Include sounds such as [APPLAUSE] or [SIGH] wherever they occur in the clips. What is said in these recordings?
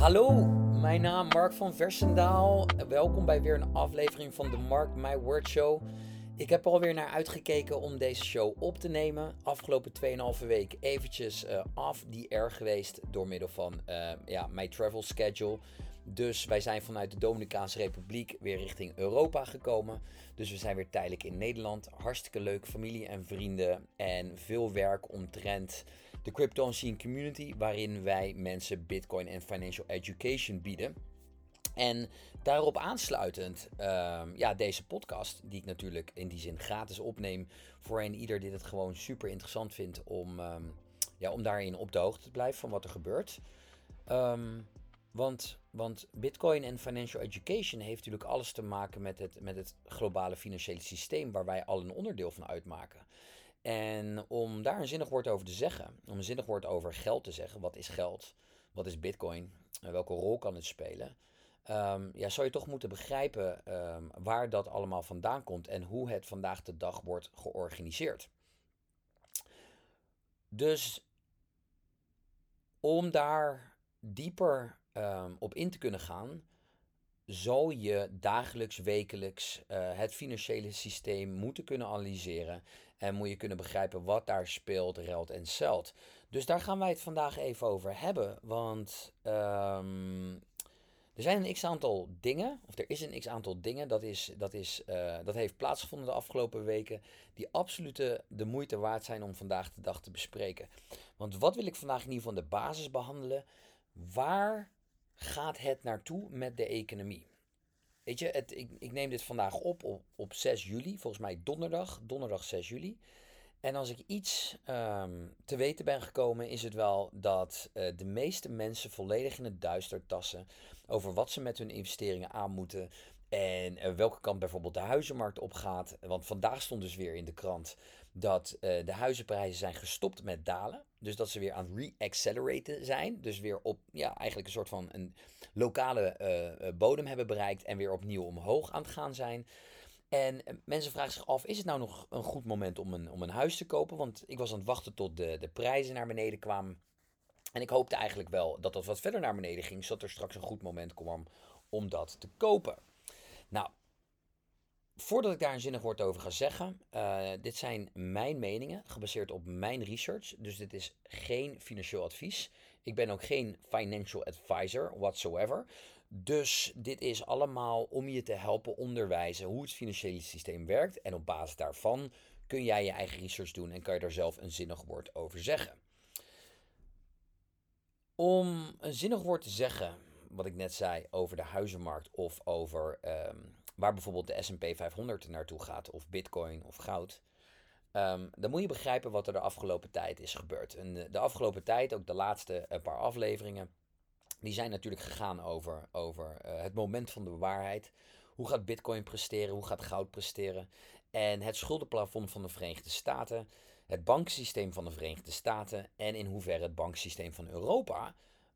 Hallo, mijn naam Mark van Versendaal. Welkom bij weer een aflevering van de Mark My Word Show. Ik heb er alweer naar uitgekeken om deze show op te nemen. Afgelopen 2,5 week eventjes uh, off the air geweest door middel van uh, ja, mijn travel schedule. Dus wij zijn vanuit de Dominicaanse Republiek weer richting Europa gekomen. Dus we zijn weer tijdelijk in Nederland. Hartstikke leuk, familie en vrienden. En veel werk omtrent de crypto scene community, waarin wij mensen Bitcoin en financial education bieden. En daarop aansluitend, uh, ja, deze podcast, die ik natuurlijk in die zin gratis opneem voor een ieder die het gewoon super interessant vindt om, um, ja, om daarin op de hoogte te blijven van wat er gebeurt. Um, want, want Bitcoin en financial education heeft natuurlijk alles te maken met het, met het globale financiële systeem waar wij al een onderdeel van uitmaken. En om daar een zinnig woord over te zeggen, om een zinnig woord over geld te zeggen, wat is geld, wat is Bitcoin, welke rol kan het spelen, um, ja, zou je toch moeten begrijpen um, waar dat allemaal vandaan komt en hoe het vandaag de dag wordt georganiseerd. Dus om daar dieper um, op in te kunnen gaan, zal je dagelijks, wekelijks uh, het financiële systeem moeten kunnen analyseren. En moet je kunnen begrijpen wat daar speelt, ruilt en zelt. Dus daar gaan wij het vandaag even over hebben. Want um, er zijn een x-aantal dingen, of er is een x-aantal dingen, dat, is, dat, is, uh, dat heeft plaatsgevonden de afgelopen weken, die absoluut de moeite waard zijn om vandaag de dag te bespreken. Want wat wil ik vandaag in ieder geval de basis behandelen? Waar gaat het naartoe met de economie? Weet je, het, ik, ik, neem dit vandaag op, op op 6 juli, volgens mij donderdag, donderdag 6 juli. En als ik iets um, te weten ben gekomen, is het wel dat uh, de meeste mensen volledig in het duister tassen over wat ze met hun investeringen aan moeten. En uh, welke kant bijvoorbeeld de huizenmarkt op gaat. Want vandaag stond dus weer in de krant dat uh, de huizenprijzen zijn gestopt met dalen. Dus dat ze weer aan het re-acceleraten zijn. Dus weer op ja, eigenlijk een soort van een lokale uh, bodem hebben bereikt. En weer opnieuw omhoog aan het gaan zijn. En mensen vragen zich af, is het nou nog een goed moment om een, om een huis te kopen? Want ik was aan het wachten tot de, de prijzen naar beneden kwamen. En ik hoopte eigenlijk wel dat dat wat verder naar beneden ging, zodat er straks een goed moment kwam om dat te kopen. Nou, voordat ik daar een zinnig woord over ga zeggen, uh, dit zijn mijn meningen, gebaseerd op mijn research. Dus dit is geen financieel advies. Ik ben ook geen financial advisor whatsoever. Dus dit is allemaal om je te helpen onderwijzen hoe het financiële systeem werkt. En op basis daarvan kun jij je eigen research doen en kan je daar zelf een zinnig woord over zeggen. Om een zinnig woord te zeggen, wat ik net zei over de huizenmarkt of over um, waar bijvoorbeeld de SP 500 naartoe gaat, of Bitcoin of goud. Um, dan moet je begrijpen wat er de afgelopen tijd is gebeurd. En de, de afgelopen tijd, ook de laatste uh, paar afleveringen, die zijn natuurlijk gegaan over, over uh, het moment van de waarheid. Hoe gaat Bitcoin presteren? Hoe gaat goud presteren? En het schuldenplafond van de Verenigde Staten, het banksysteem van de Verenigde Staten en in hoeverre het banksysteem van Europa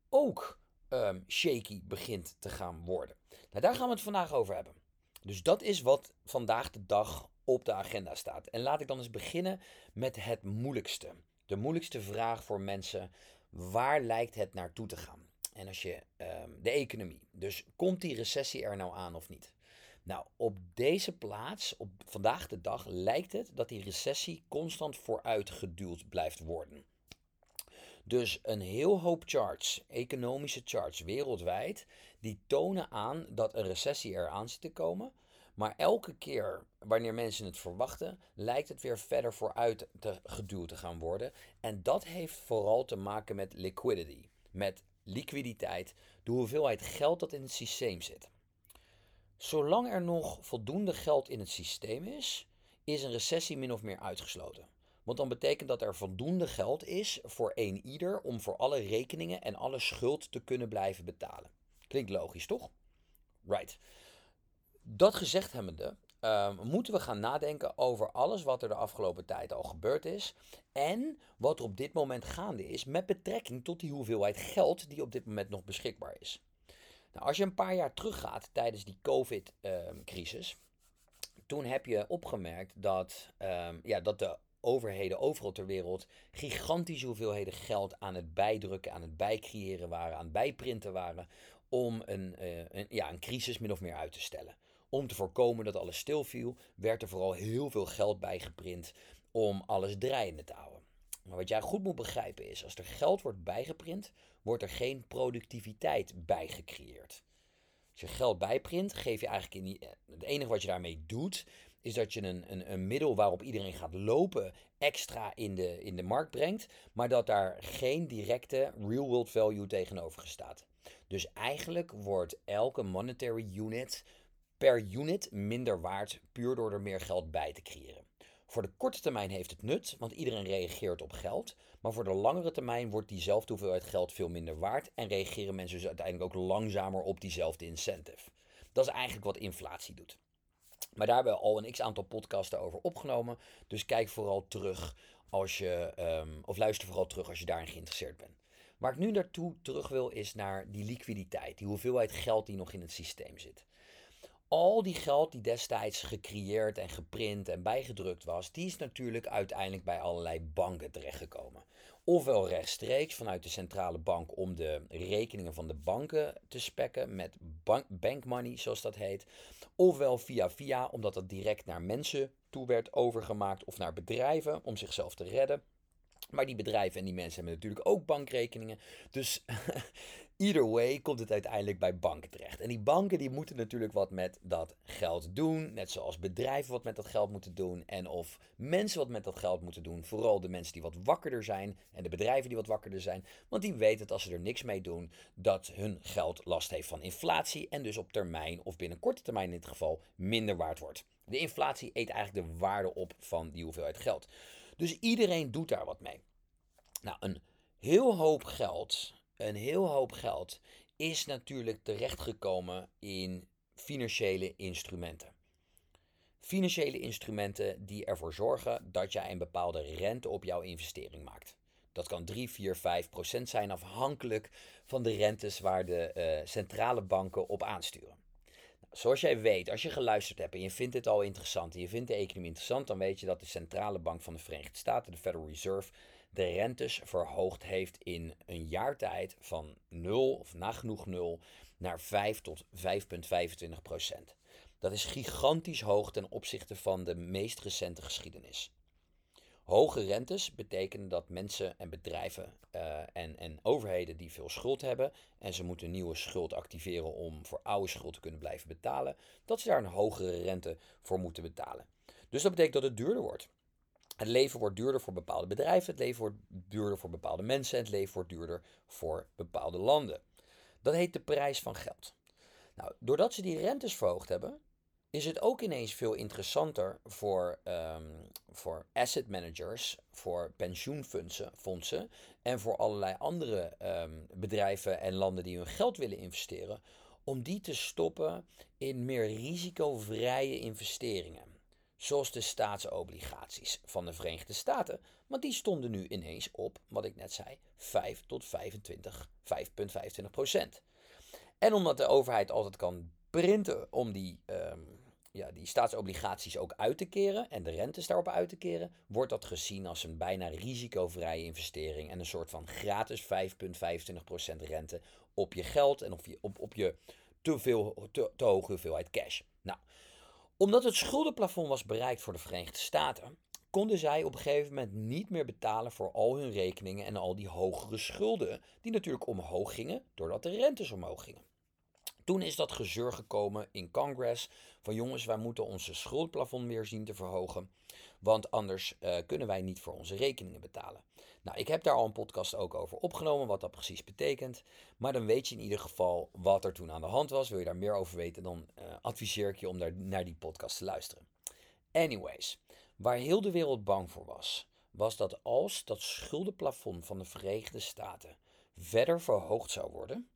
ook um, shaky begint te gaan worden. Nou, daar gaan we het vandaag over hebben. Dus dat is wat vandaag de dag op de agenda staat. En laat ik dan eens beginnen met het moeilijkste. De moeilijkste vraag voor mensen: waar lijkt het naartoe te gaan? En als je um, de economie. Dus komt die recessie er nou aan of niet? Nou, op deze plaats, op vandaag de dag, lijkt het dat die recessie constant vooruitgeduwd blijft worden. Dus een heel hoop charts, economische charts wereldwijd, die tonen aan dat een recessie eraan zit te komen. Maar elke keer wanneer mensen het verwachten, lijkt het weer verder vooruit te geduwd te gaan worden. En dat heeft vooral te maken met liquidity, met liquiditeit, de hoeveelheid geld dat in het systeem zit. Zolang er nog voldoende geld in het systeem is, is een recessie min of meer uitgesloten. Want dan betekent dat er voldoende geld is voor een ieder om voor alle rekeningen en alle schuld te kunnen blijven betalen. Klinkt logisch, toch? Right. Dat gezegd hebbende, uh, moeten we gaan nadenken over alles wat er de afgelopen tijd al gebeurd is. En wat er op dit moment gaande is met betrekking tot die hoeveelheid geld die op dit moment nog beschikbaar is. Nou, als je een paar jaar teruggaat tijdens die COVID-crisis, toen heb je opgemerkt dat, um, ja, dat de overheden overal ter wereld gigantische hoeveelheden geld aan het bijdrukken, aan het bijcreëren waren, aan het bijprinten waren, om een, uh, ja, een crisis min of meer uit te stellen. Om te voorkomen dat alles stilviel, werd er vooral heel veel geld bijgeprint om alles draaiende te houden. Maar wat jij goed moet begrijpen is, als er geld wordt bijgeprint, wordt er geen productiviteit bijgecreëerd. Als je geld bijprint, geef je eigenlijk in die, het enige wat je daarmee doet, is dat je een, een, een middel waarop iedereen gaat lopen extra in de, in de markt brengt, maar dat daar geen directe real world value tegenover staat. Dus eigenlijk wordt elke monetary unit per unit minder waard, puur door er meer geld bij te creëren. Voor de korte termijn heeft het nut, want iedereen reageert op geld. Maar voor de langere termijn wordt diezelfde hoeveelheid geld veel minder waard en reageren mensen dus uiteindelijk ook langzamer op diezelfde incentive. Dat is eigenlijk wat inflatie doet. Maar daar hebben we al een x aantal podcasten over opgenomen. Dus kijk vooral terug als je, um, of luister vooral terug als je daarin geïnteresseerd bent. Waar ik nu naartoe terug wil is naar die liquiditeit, die hoeveelheid geld die nog in het systeem zit al die geld die destijds gecreëerd en geprint en bijgedrukt was, die is natuurlijk uiteindelijk bij allerlei banken terechtgekomen. Ofwel rechtstreeks vanuit de centrale bank om de rekeningen van de banken te spekken met bank, bankmoney, zoals dat heet. Ofwel via via, omdat dat direct naar mensen toe werd overgemaakt of naar bedrijven om zichzelf te redden. Maar die bedrijven en die mensen hebben natuurlijk ook bankrekeningen. Dus [LAUGHS] Either way komt het uiteindelijk bij banken terecht. En die banken die moeten natuurlijk wat met dat geld doen. Net zoals bedrijven wat met dat geld moeten doen. En of mensen wat met dat geld moeten doen. Vooral de mensen die wat wakkerder zijn. En de bedrijven die wat wakkerder zijn. Want die weten dat als ze er niks mee doen. Dat hun geld last heeft van inflatie. En dus op termijn of binnen korte termijn in dit geval minder waard wordt. De inflatie eet eigenlijk de waarde op van die hoeveelheid geld. Dus iedereen doet daar wat mee. Nou, een heel hoop geld een heel hoop geld is natuurlijk terechtgekomen in financiële instrumenten. Financiële instrumenten die ervoor zorgen dat jij een bepaalde rente op jouw investering maakt. Dat kan 3, 4, 5 procent zijn afhankelijk van de rentes waar de uh, centrale banken op aansturen. Zoals jij weet, als je geluisterd hebt en je vindt dit al interessant en je vindt de economie interessant, dan weet je dat de centrale bank van de Verenigde Staten, de Federal Reserve, de rentes verhoogd heeft in een jaar tijd van 0 of nagenoeg 0 naar 5 tot 5,25 procent. Dat is gigantisch hoog ten opzichte van de meest recente geschiedenis. Hoge rentes betekenen dat mensen en bedrijven uh, en, en overheden die veel schuld hebben en ze moeten nieuwe schuld activeren om voor oude schuld te kunnen blijven betalen, dat ze daar een hogere rente voor moeten betalen. Dus dat betekent dat het duurder wordt. Het leven wordt duurder voor bepaalde bedrijven, het leven wordt duurder voor bepaalde mensen, het leven wordt duurder voor bepaalde landen. Dat heet de prijs van geld. Nou, doordat ze die rentes verhoogd hebben, is het ook ineens veel interessanter voor, um, voor asset managers, voor pensioenfondsen en voor allerlei andere um, bedrijven en landen die hun geld willen investeren, om die te stoppen in meer risicovrije investeringen. Zoals de staatsobligaties van de Verenigde Staten. Want die stonden nu ineens op, wat ik net zei, 5 tot 25, 5,25 procent. En omdat de overheid altijd kan printen om die, um, ja, die staatsobligaties ook uit te keren en de rentes daarop uit te keren, wordt dat gezien als een bijna risicovrije investering en een soort van gratis 5,25% rente op je geld en op je, op, op je te, veel, te, te hoge hoeveelheid cash. Nou, omdat het schuldenplafond was bereikt voor de Verenigde Staten, konden zij op een gegeven moment niet meer betalen voor al hun rekeningen en al die hogere schulden, die natuurlijk omhoog gingen doordat de rentes omhoog gingen. Toen is dat gezeur gekomen in Congress van jongens, wij moeten onze schuldplafond meer zien te verhogen, want anders uh, kunnen wij niet voor onze rekeningen betalen. Nou, ik heb daar al een podcast ook over opgenomen, wat dat precies betekent. Maar dan weet je in ieder geval wat er toen aan de hand was. Wil je daar meer over weten, dan uh, adviseer ik je om daar, naar die podcast te luisteren. Anyways, waar heel de wereld bang voor was, was dat als dat schuldenplafond van de Verenigde Staten verder verhoogd zou worden,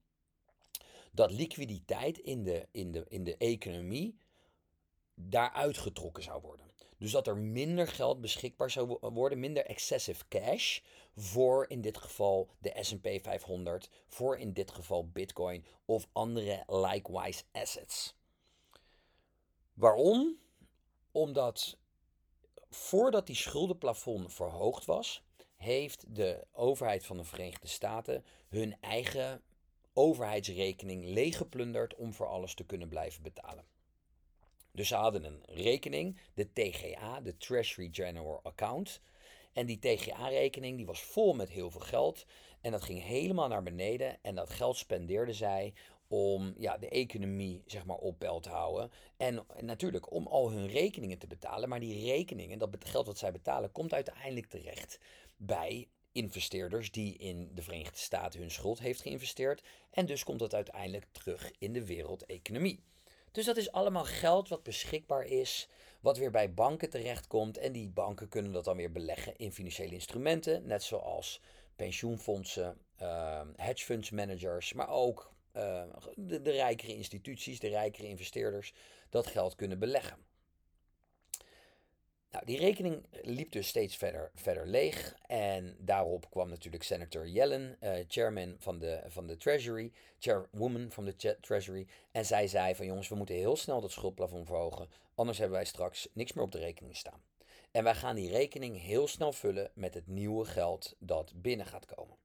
dat liquiditeit in de, in de, in de economie daaruit getrokken zou worden. Dus dat er minder geld beschikbaar zou worden, minder excessive cash voor in dit geval de SP 500, voor in dit geval Bitcoin of andere likewise assets. Waarom? Omdat voordat die schuldenplafond verhoogd was, heeft de overheid van de Verenigde Staten hun eigen overheidsrekening leeggeplunderd om voor alles te kunnen blijven betalen. Dus ze hadden een rekening, de TGA, de Treasury General Account. En die TGA-rekening die was vol met heel veel geld. En dat ging helemaal naar beneden. En dat geld spendeerden zij om ja, de economie zeg maar, op peil te houden. En natuurlijk om al hun rekeningen te betalen. Maar die rekeningen, dat geld wat zij betalen, komt uiteindelijk terecht bij investeerders die in de Verenigde Staten hun schuld heeft geïnvesteerd. En dus komt dat uiteindelijk terug in de wereldeconomie. Dus dat is allemaal geld wat beschikbaar is, wat weer bij banken terechtkomt. En die banken kunnen dat dan weer beleggen in financiële instrumenten, net zoals pensioenfondsen, uh, hedge funds managers, maar ook uh, de, de rijkere instituties, de rijkere investeerders, dat geld kunnen beleggen. Nou, die rekening liep dus steeds verder, verder leeg. En daarop kwam natuurlijk senator Yellen, uh, chairman van de, van de Treasury, chairwoman van de Treasury. En zij zei van jongens, we moeten heel snel dat schuldplafond verhogen. Anders hebben wij straks niks meer op de rekening staan. En wij gaan die rekening heel snel vullen met het nieuwe geld dat binnen gaat komen.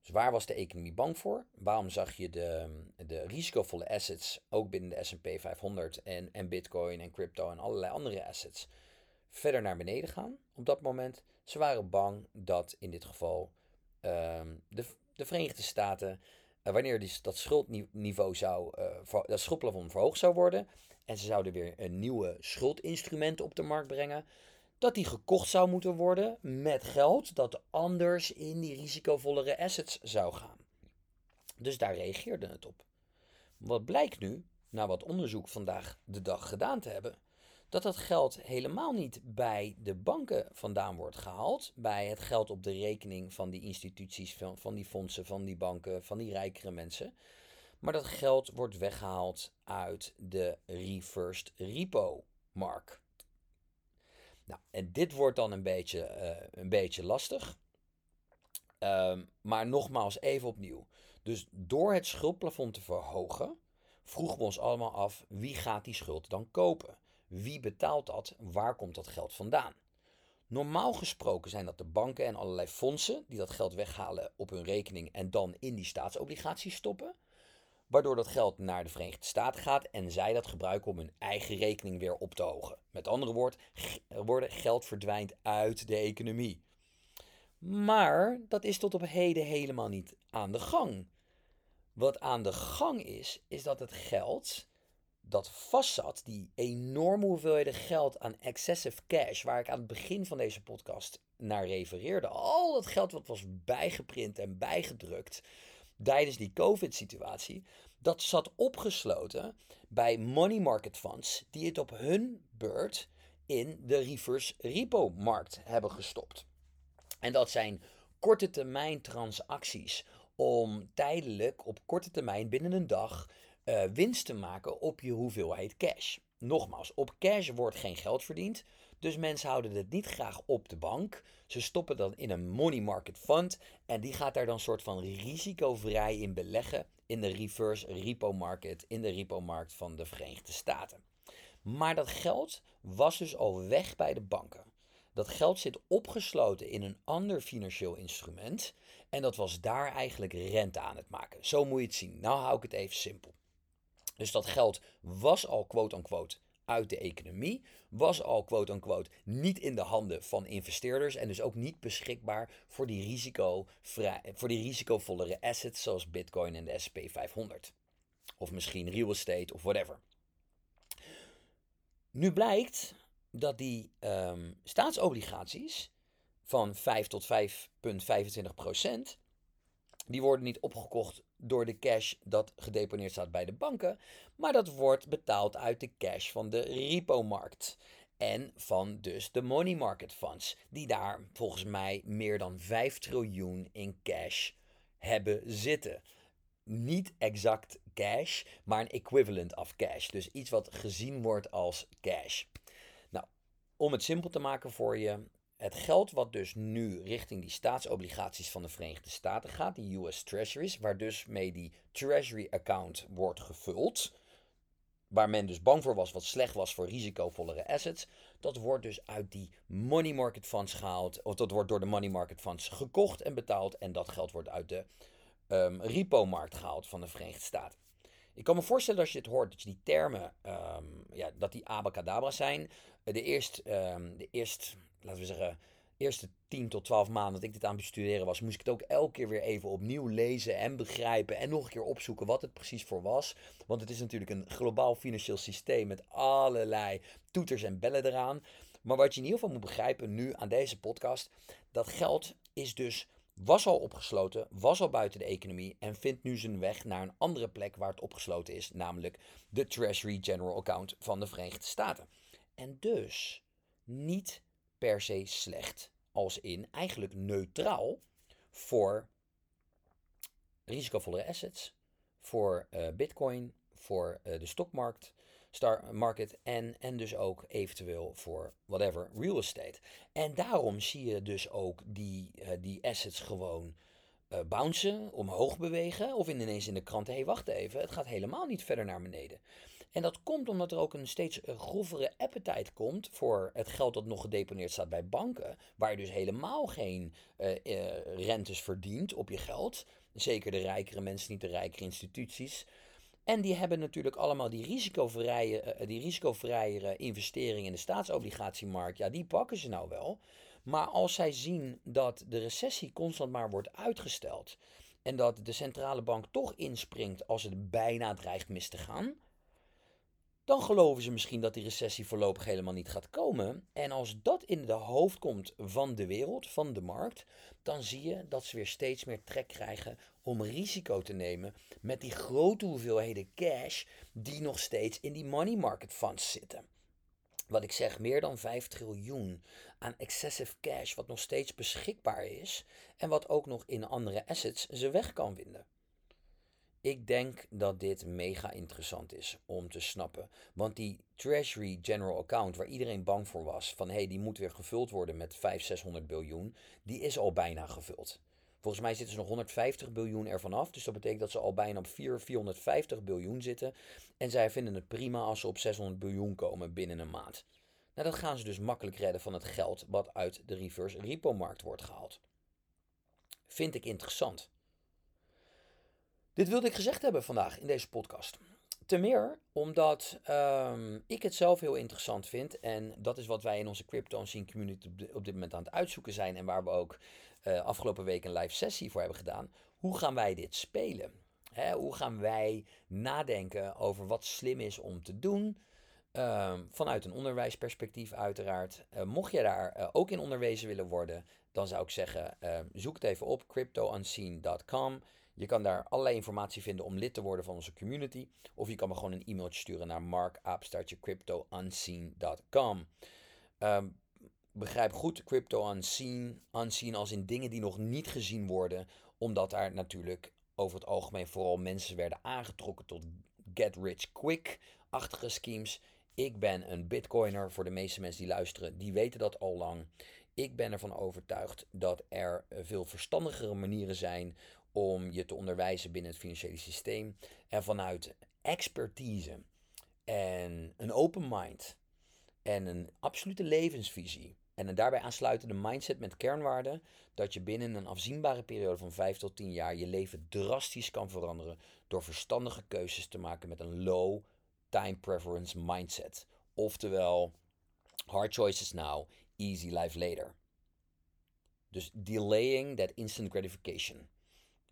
Dus waar was de economie bang voor? Waarom zag je de, de risicovolle assets, ook binnen de SP 500 en, en Bitcoin en crypto en allerlei andere assets, verder naar beneden gaan op dat moment. Ze waren bang dat in dit geval ehm, de, de Verenigde Staten, uh, wanneer die, dat schuldniveau zou, uh, dat schuldplafond verhoogd zou worden, en ze zouden weer een nieuwe schuldinstrument op de markt brengen, dat die gekocht zou moeten worden met geld dat anders in die risicovollere assets zou gaan. Dus daar reageerde het op. Wat blijkt nu, na wat onderzoek vandaag de dag gedaan te hebben, dat dat geld helemaal niet bij de banken vandaan wordt gehaald, bij het geld op de rekening van die instituties, van, van die fondsen, van die banken, van die rijkere mensen. Maar dat geld wordt weggehaald uit de reversed repo mark. Nou, en dit wordt dan een beetje, uh, een beetje lastig. Um, maar nogmaals, even opnieuw. Dus door het schuldplafond te verhogen, vroegen we ons allemaal af wie gaat die schuld dan kopen? Wie betaalt dat? Waar komt dat geld vandaan? Normaal gesproken zijn dat de banken en allerlei fondsen die dat geld weghalen op hun rekening en dan in die staatsobligaties stoppen. Waardoor dat geld naar de Verenigde Staten gaat en zij dat gebruiken om hun eigen rekening weer op te hogen. Met andere woorden, geld verdwijnt uit de economie. Maar dat is tot op heden helemaal niet aan de gang. Wat aan de gang is, is dat het geld dat vastzat, die enorme hoeveelheden geld aan excessive cash, waar ik aan het begin van deze podcast naar refereerde, al dat geld wat was bijgeprint en bijgedrukt tijdens die COVID-situatie, dat zat opgesloten bij money market funds die het op hun beurt in de reverse repo markt hebben gestopt. En dat zijn korte termijn transacties om tijdelijk op korte termijn binnen een dag uh, winst te maken op je hoeveelheid cash. Nogmaals, op cash wordt geen geld verdiend. Dus mensen houden het niet graag op de bank. Ze stoppen dan in een money market fund. En die gaat daar dan soort van risicovrij in beleggen in de reverse repo market, in de repo markt van de Verenigde Staten. Maar dat geld was dus al weg bij de banken. Dat geld zit opgesloten in een ander financieel instrument. En dat was daar eigenlijk rente aan het maken. Zo moet je het zien. Nou hou ik het even simpel. Dus dat geld was al quote-unquote uit de economie, was al quote-unquote niet in de handen van investeerders en dus ook niet beschikbaar voor die, voor risicovollere assets zoals Bitcoin en de SP 500. Of misschien real estate of whatever. Nu blijkt dat die um, staatsobligaties van 5 tot 5,25 procent, die worden niet opgekocht door de cash dat gedeponeerd staat bij de banken, maar dat wordt betaald uit de cash van de repo-markt. En van dus de money market funds, die daar volgens mij meer dan 5 triljoen in cash hebben zitten. Niet exact cash, maar een equivalent of cash. Dus iets wat gezien wordt als cash. Nou, om het simpel te maken voor je, het geld wat dus nu richting die staatsobligaties van de Verenigde Staten gaat, die US Treasuries, waar dus mee die Treasury account wordt gevuld, waar men dus bang voor was, wat slecht was voor risicovollere assets, dat wordt dus uit die money market funds gehaald, of dat wordt door de money market funds gekocht en betaald, en dat geld wordt uit de um, repo-markt gehaald van de Verenigde Staten. Ik kan me voorstellen als je het hoort, dat je die termen, ehm, ja, dat die abacadabra zijn. De eerst, um, de eerst, laten we zeggen, eerste 10 tot 12 maanden dat ik dit aan het bestuderen was, moest ik het ook elke keer weer even opnieuw lezen en begrijpen en nog een keer opzoeken wat het precies voor was. Want het is natuurlijk een globaal financieel systeem met allerlei toeters en bellen eraan. Maar wat je in ieder geval moet begrijpen nu aan deze podcast, dat geld is dus was al opgesloten, was al buiten de economie en vindt nu zijn weg naar een andere plek waar het opgesloten is, namelijk de Treasury General Account van de Verenigde Staten. En dus niet per se slecht, als in eigenlijk neutraal voor risicovolle assets, voor uh, Bitcoin, voor uh, de stokmarkt, star market en, en dus ook eventueel voor whatever real estate. En daarom zie je dus ook die, uh, die assets gewoon uh, bouncen, omhoog bewegen. Of ineens in de krant, hé hey, wacht even, het gaat helemaal niet verder naar beneden. En dat komt omdat er ook een steeds grovere appetite komt voor het geld dat nog gedeponeerd staat bij banken. Waar je dus helemaal geen uh, rentes verdient op je geld. Zeker de rijkere mensen, niet de rijkere instituties. En die hebben natuurlijk allemaal die risicovrije, uh, die risicovrije investeringen in de staatsobligatiemarkt. Ja, die pakken ze nou wel. Maar als zij zien dat de recessie constant maar wordt uitgesteld. En dat de centrale bank toch inspringt als het bijna dreigt mis te gaan dan geloven ze misschien dat die recessie voorlopig helemaal niet gaat komen. En als dat in de hoofd komt van de wereld, van de markt, dan zie je dat ze weer steeds meer trek krijgen om risico te nemen met die grote hoeveelheden cash die nog steeds in die money market funds zitten. Wat ik zeg, meer dan 5 triljoen aan excessive cash, wat nog steeds beschikbaar is en wat ook nog in andere assets zijn weg kan vinden. Ik denk dat dit mega interessant is om te snappen. Want die Treasury General Account, waar iedereen bang voor was, van hé, hey, die moet weer gevuld worden met 500, 600 biljoen, die is al bijna gevuld. Volgens mij zitten ze nog 150 biljoen ervan af. Dus dat betekent dat ze al bijna op 4, 450 biljoen zitten. En zij vinden het prima als ze op 600 biljoen komen binnen een maand. Nou, dat gaan ze dus makkelijk redden van het geld wat uit de reverse repo-markt wordt gehaald. Vind ik interessant. Dit wilde ik gezegd hebben vandaag in deze podcast. Ten meer omdat um, ik het zelf heel interessant vind. En dat is wat wij in onze Crypto Scene Community op dit moment aan het uitzoeken zijn. En waar we ook uh, afgelopen week een live sessie voor hebben gedaan. Hoe gaan wij dit spelen? Hè, hoe gaan wij nadenken over wat slim is om te doen? Um, vanuit een onderwijsperspectief uiteraard. Uh, mocht je daar uh, ook in onderwezen willen worden, dan zou ik zeggen, zoek het even op cryptounseen.com. Je kan daar allerlei informatie vinden om lid te worden van onze community. Of je kan me gewoon een e-mailtje sturen naar markaapstartjecryptounseen.com. Um, ehm, begrijp goed, crypto unseen, unseen als in dingen die nog niet gezien worden. Omdat daar natuurlijk over het algemeen vooral mensen werden aangetrokken tot get rich quick-achtige schemes. Ik ben een bitcoiner, voor de meeste mensen die luisteren, die weten dat al lang. Ik ben ervan overtuigd dat er veel verstandigere manieren zijn om je te onderwijzen binnen het financiële systeem. En vanuit expertise en een open mind en een absolute levensvisie en een daarbij aansluitende mindset met kernwaarden, dat je binnen een afzienbare periode van 5 tot 10 jaar je leven drastisch kan veranderen door verstandige keuzes te maken met een low time preference mindset. Oftewel, hard choices now, easy life later. Dus delaying that instant gratification.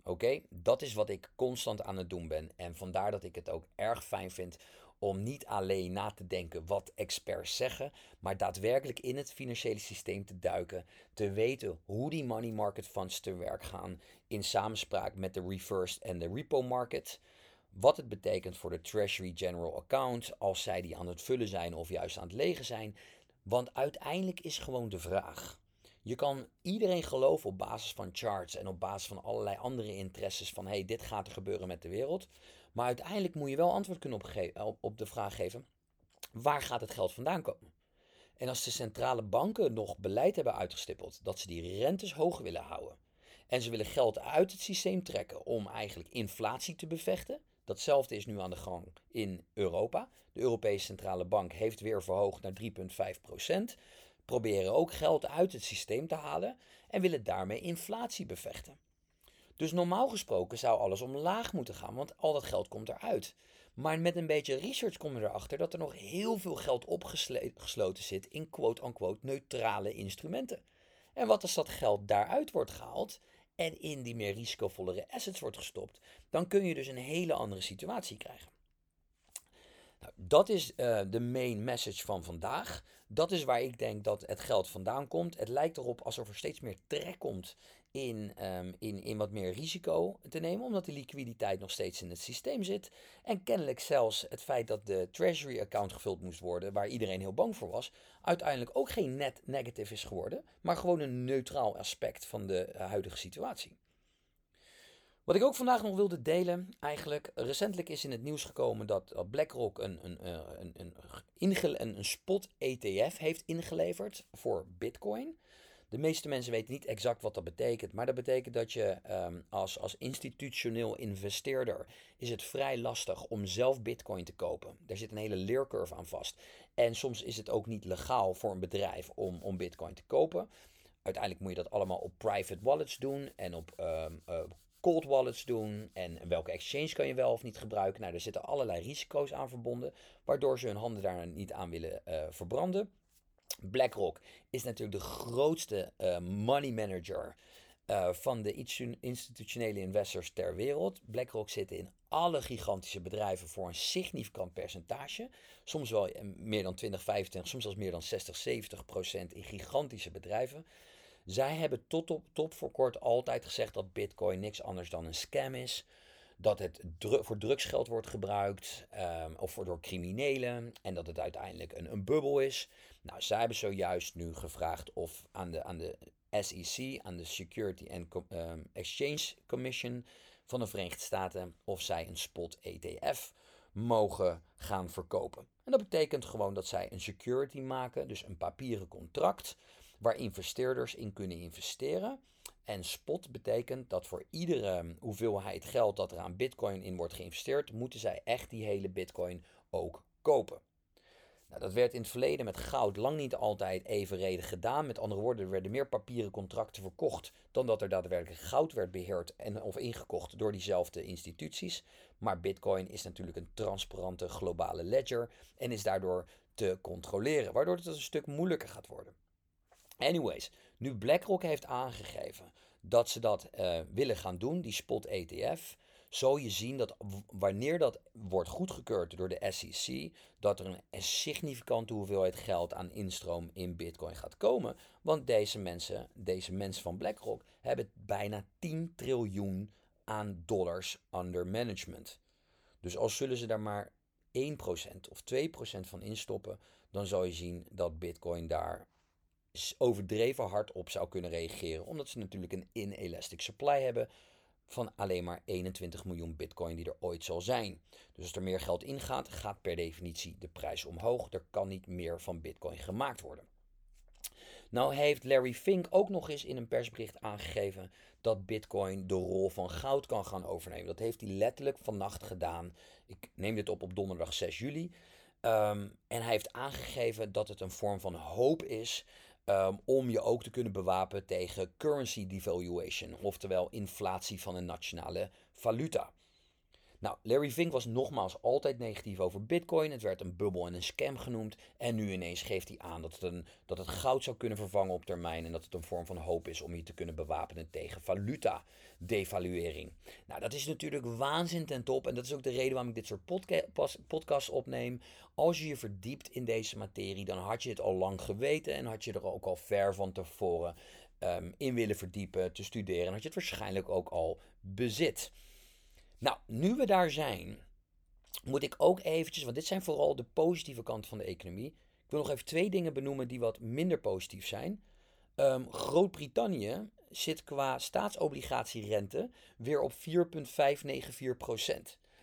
Oké, dat is wat ik constant aan het doen ben. En vandaar dat ik het ook erg fijn vind om niet alleen na te denken wat experts zeggen, maar daadwerkelijk in het financiële systeem te duiken, te weten hoe die money market funds te werk gaan in samenspraak met de reversed en de repo market. Wat het betekent voor de Treasury General Account als zij die aan het vullen zijn of juist aan het legen zijn. Want uiteindelijk is gewoon de vraag: je kan iedereen geloven op basis van charts en op basis van allerlei andere interesses van hey, dit gaat er gebeuren met de wereld. Maar uiteindelijk moet je wel antwoord kunnen op, op de vraag geven, waar gaat het geld vandaan komen? En als de centrale banken nog beleid hebben uitgestippeld dat ze die rentes hoog willen houden en ze willen geld uit het systeem trekken om eigenlijk inflatie te bevechten, Datzelfde is nu aan de gang in Europa. De Europese Centrale Bank heeft weer verhoogd naar 3,5%. Proberen ook geld uit het systeem te halen en willen daarmee inflatie bevechten. Dus normaal gesproken zou alles omlaag moeten gaan, want al dat geld komt eruit. Maar met een beetje research kom je erachter dat er nog heel veel geld opgesloten zit in quote-unquote neutrale instrumenten. En wat als dat geld daaruit wordt gehaald en in die meer risicovollere assets wordt gestopt, dan kun je dus een hele andere situatie krijgen. Nou, dat is uh, de main message van vandaag. Dat is waar ik denk dat het geld vandaan komt. Het lijkt erop alsof er steeds meer trek komt in, um, in, in wat meer risico te nemen, omdat de liquiditeit nog steeds in het systeem zit. En kennelijk zelfs het feit dat de treasury account gevuld moest worden, waar iedereen heel bang voor was, uiteindelijk ook geen net negative is geworden, maar gewoon een neutraal aspect van de uh, huidige situatie. Wat ik ook vandaag nog wilde delen, eigenlijk, recentelijk is in het nieuws gekomen dat BlackRock een, een, eh, een, een, een, een spot ETF heeft ingeleverd voor Bitcoin. De meeste mensen weten niet exact wat dat betekent, maar dat betekent dat je um, als, als institutioneel investeerder is het vrij lastig om zelf bitcoin te kopen. Daar zit een hele leercurve aan vast. En soms is het ook niet legaal voor een bedrijf om, om bitcoin te kopen. Uiteindelijk moet je dat allemaal op private wallets doen en op um, uh, cold wallets doen. En welke exchange kan je wel of niet gebruiken. Nou, er zitten allerlei risico's aan verbonden, waardoor ze hun handen daar niet aan willen uh, verbranden. BlackRock is natuurlijk de grootste uh, money manager uh, van de institutionele investors ter wereld. BlackRock zit in alle gigantische bedrijven voor een significant percentage. Soms wel eh, meer dan 20, 25, soms zelfs meer dan 60, 70 procent in gigantische bedrijven. Zij hebben tot op top voor kort altijd gezegd dat Bitcoin niks anders dan een scam is dat het voor drugsgeld wordt gebruikt um, of voor door criminelen en dat het uiteindelijk een, een bubbel is. Nou, zij hebben zojuist nu gevraagd of aan de, aan de SEC, aan de Security and um, Exchange Commission van de Verenigde Staten, of zij een spot ETF mogen gaan verkopen. En dat betekent gewoon dat zij een security maken, dus een papieren contract, waar investeerders in kunnen investeren. En spot betekent dat voor iedere hoeveelheid geld dat er aan bitcoin in wordt geïnvesteerd, moeten zij echt die hele bitcoin ook kopen. Nou, dat werd in het verleden met goud lang niet altijd evenredig gedaan. Met andere woorden, er werden meer papieren contracten verkocht dan dat er daadwerkelijk goud werd beheerd en of ingekocht door diezelfde instituties. Maar Bitcoin is natuurlijk een transparante globale ledger en is daardoor te controleren, waardoor het een stuk moeilijker gaat worden. Anyways, nu BlackRock heeft aangegeven dat ze dat uh, willen gaan doen, die spot ETF, zal je zien dat wanneer dat wordt goedgekeurd door de SEC, dat er een significante hoeveelheid geld aan instroom in Bitcoin gaat komen. Want deze mensen, deze mensen van BlackRock, hebben bijna 10 triljoen aan dollars under management. Dus als zullen ze daar maar 1% of 2% van instoppen, dan zal je zien dat Bitcoin daar overdreven hard op zou kunnen reageren. Omdat ze natuurlijk een inelastic supply hebben van alleen maar 21 miljoen bitcoin die er ooit zal zijn. Dus als er meer geld ingaat, gaat per definitie de prijs omhoog. Er kan niet meer van bitcoin gemaakt worden. Nou heeft Larry Fink ook nog eens in een persbericht aangegeven dat bitcoin de rol van goud kan gaan overnemen. Dat heeft hij letterlijk vannacht gedaan. Ik neem dit op op donderdag 6 juli. Um, en hij heeft aangegeven dat het een vorm van hoop is Um, om je ook te kunnen bewapenen tegen currency devaluation, oftewel inflatie van een nationale valuta. Nou, Larry Fink was nogmaals altijd negatief over Bitcoin. Het werd een bubbel en een scam genoemd. En nu ineens geeft hij aan dat het, een, dat het goud zou kunnen vervangen op termijn. En dat het een vorm van hoop is om je te kunnen bewapenen tegen valuta-devaluering. Nou, dat is natuurlijk waanzin ten top. En dat is ook de reden waarom ik dit soort podca podcasts opneem. Als je je verdiept in deze materie, dan had je het al lang geweten. En had je er ook al ver van tevoren um, in willen verdiepen, te studeren. En had je het waarschijnlijk ook al bezit. Nou, nu we daar zijn, moet ik ook eventjes, want dit zijn vooral de positieve kanten van de economie. Ik wil nog even twee dingen benoemen die wat minder positief zijn. Um, Groot-Brittannië zit qua staatsobligatierente weer op 4,594%.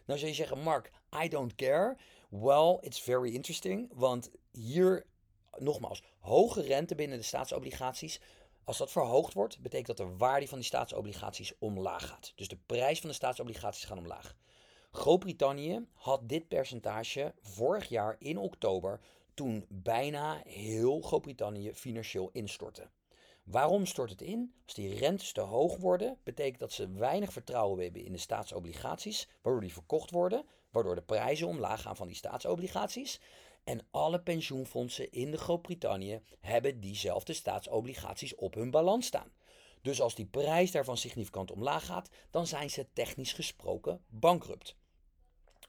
Nou zou je zeggen, Mark, I don't care. Well, it's very interesting, want hier, nogmaals, hoge rente binnen de staatsobligaties als dat verhoogd wordt, betekent dat de waarde van die staatsobligaties omlaag gaat. Dus de prijs van de staatsobligaties gaat omlaag. Groot-Brittannië had dit percentage vorig jaar in oktober toen bijna heel Groot-Brittannië financieel instortte. Waarom stort het in? Als die rentes te hoog worden, betekent dat ze weinig vertrouwen hebben in de staatsobligaties, waardoor die verkocht worden, waardoor de prijzen omlaag gaan van die staatsobligaties. En alle pensioenfondsen in de Groot-Brittannië hebben diezelfde staatsobligaties op hun balans staan. Dus als die prijs daarvan significant omlaag gaat, dan zijn ze technisch gesproken bankrupt.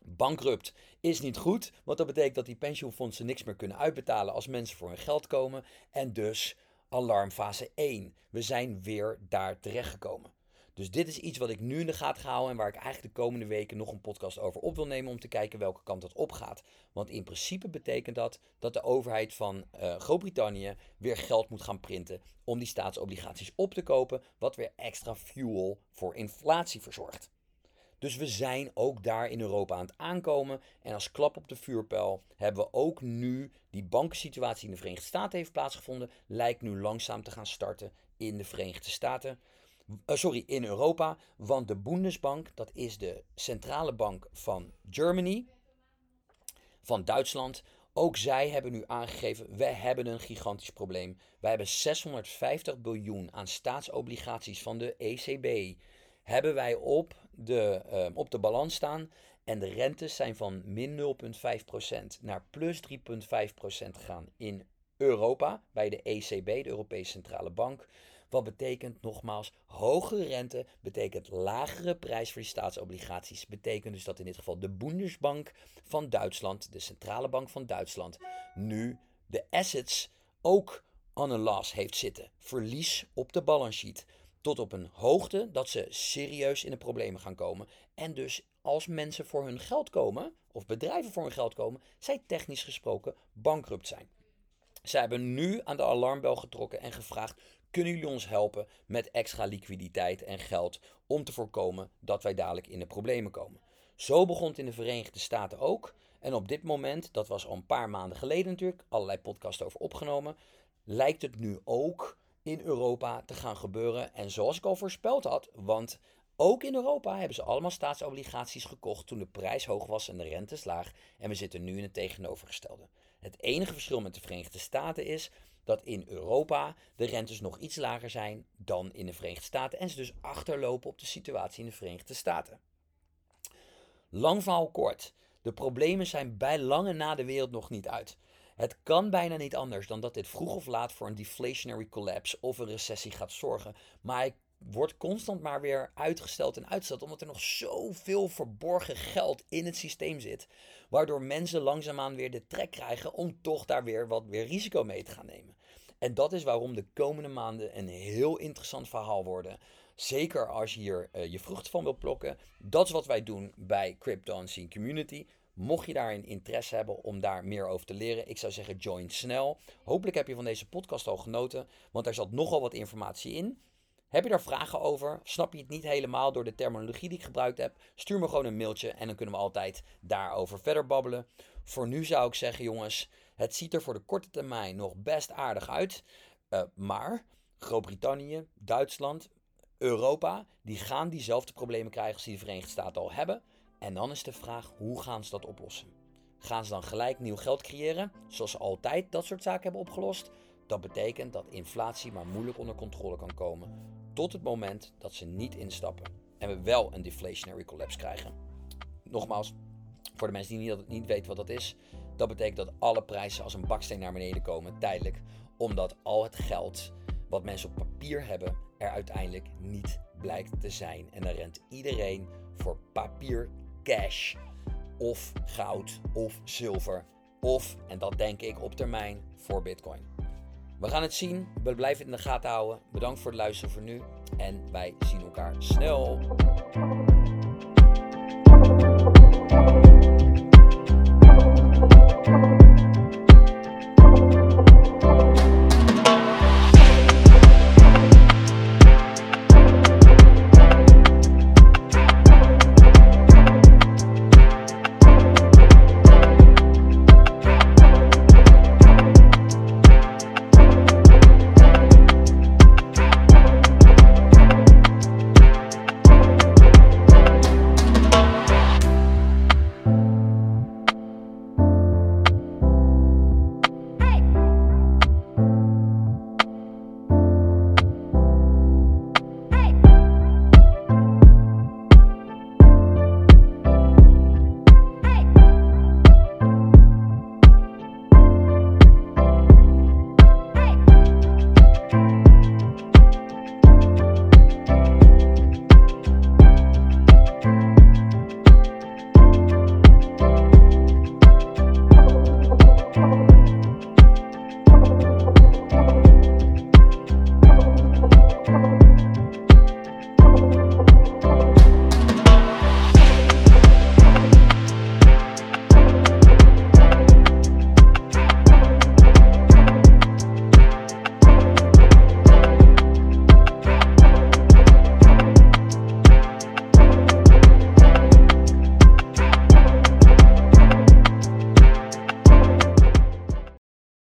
Bankrupt is niet goed, want dat betekent dat die pensioenfondsen niks meer kunnen uitbetalen als mensen voor hun geld komen. En dus alarmfase 1. We zijn weer daar terechtgekomen. Dus dit is iets wat ik nu in de gaten ga houden en waar ik eigenlijk de komende weken nog een podcast over op wil nemen om te kijken welke kant dat op gaat. Want in principe betekent dat dat de overheid van uh, Groot-Brittannië weer geld moet gaan printen om die staatsobligaties op te kopen, wat weer extra fuel voor inflatie verzorgt. Dus we zijn ook daar in Europa aan het aankomen. En als klap op de vuurpijl hebben we ook nu die bankensituatie in de Verenigde Staten heeft plaatsgevonden. Lijkt nu langzaam te gaan starten in de Verenigde Staten. Uh, sorry, in Europa. Want de Bundesbank, dat is de centrale bank van Germany, van Duitsland. Ook zij hebben nu aangegeven, we hebben een gigantisch probleem. Wij hebben 650 biljoen aan staatsobligaties van de ECB. Hebben wij op de, uh, op de balans staan. En de rentes zijn van min 0,5% naar plus 3,5% gegaan in Europa bij de ECB, de Europese Centrale Bank. Wat betekent nogmaals, hogere rente betekent lagere prijs voor die staatsobligaties. Betekent dus dat in dit geval de Bundesbank van Duitsland, de centrale bank van Duitsland, nu de assets ook aan een loss heeft zitten. Verlies op de balance sheet tot op een hoogte dat ze serieus in de problemen gaan komen. En dus als mensen voor hun geld komen, of bedrijven voor hun geld komen, zij technisch gesproken bankrupt zijn. Zij hebben nu aan de alarmbel getrokken en gevraagd: kunnen jullie ons helpen met extra liquiditeit en geld om te voorkomen dat wij dadelijk in de problemen komen? Zo begon het in de Verenigde Staten ook. En op dit moment, dat was al een paar maanden geleden natuurlijk, allerlei podcasts over opgenomen, lijkt het nu ook in Europa te gaan gebeuren. En zoals ik al voorspeld had, want ook in Europa hebben ze allemaal staatsobligaties gekocht toen de prijs hoog was en de rentes laag. En we zitten nu in het tegenovergestelde. Het enige verschil met de Verenigde Staten is dat in Europa de rentes nog iets lager zijn dan in de Verenigde Staten. En ze dus achterlopen op de situatie in de Verenigde Staten. Lang verhaal kort. De problemen zijn bij lange na de wereld nog niet uit. Het kan bijna niet anders dan dat dit vroeg of laat voor een deflationary collapse of een recessie gaat zorgen. Maar hij wordt constant maar weer uitgesteld en uitgesteld, omdat er nog zoveel verborgen geld in het systeem zit. Waardoor mensen langzaamaan weer de trek krijgen om toch daar weer wat weer risico mee te gaan nemen. En dat is waarom de komende maanden een heel interessant verhaal worden. Zeker als je hier uh, je vruchten van wil plukken. Dat is wat wij doen bij Crypto Scene Community. Mocht je daarin interesse hebben om daar meer over te leren, ik zou zeggen join snel. Hopelijk heb je van deze podcast al genoten, want daar zat nogal wat informatie in. Heb je daar vragen over? Snap je het niet helemaal door de terminologie die ik gebruikt heb? Stuur me gewoon een mailtje en dan kunnen we altijd daarover verder babbelen. Voor nu zou ik zeggen, jongens, het ziet er voor de korte termijn nog best aardig uit. Uh, maar Groot-Brittannië, Duitsland, Europa, die gaan diezelfde problemen krijgen als die de Verenigde Staten al hebben. En dan is de vraag, hoe gaan ze dat oplossen? Gaan ze dan gelijk nieuw geld creëren, zoals ze altijd dat soort zaken hebben opgelost? Dat betekent dat inflatie maar moeilijk onder controle kan komen, tot het moment dat ze niet instappen en we wel een deflationary collapse krijgen. Nogmaals, voor de mensen die niet weten wat dat is, dat betekent dat alle prijzen als een baksteen naar beneden komen, tijdelijk, omdat al het geld wat mensen op papier hebben er uiteindelijk niet blijkt te zijn. En dan rent iedereen voor papier cash of goud of zilver of, en dat denk ik op termijn, voor bitcoin. We gaan het zien. We blijven het in de gaten houden. Bedankt voor het luisteren voor nu. En wij zien elkaar snel.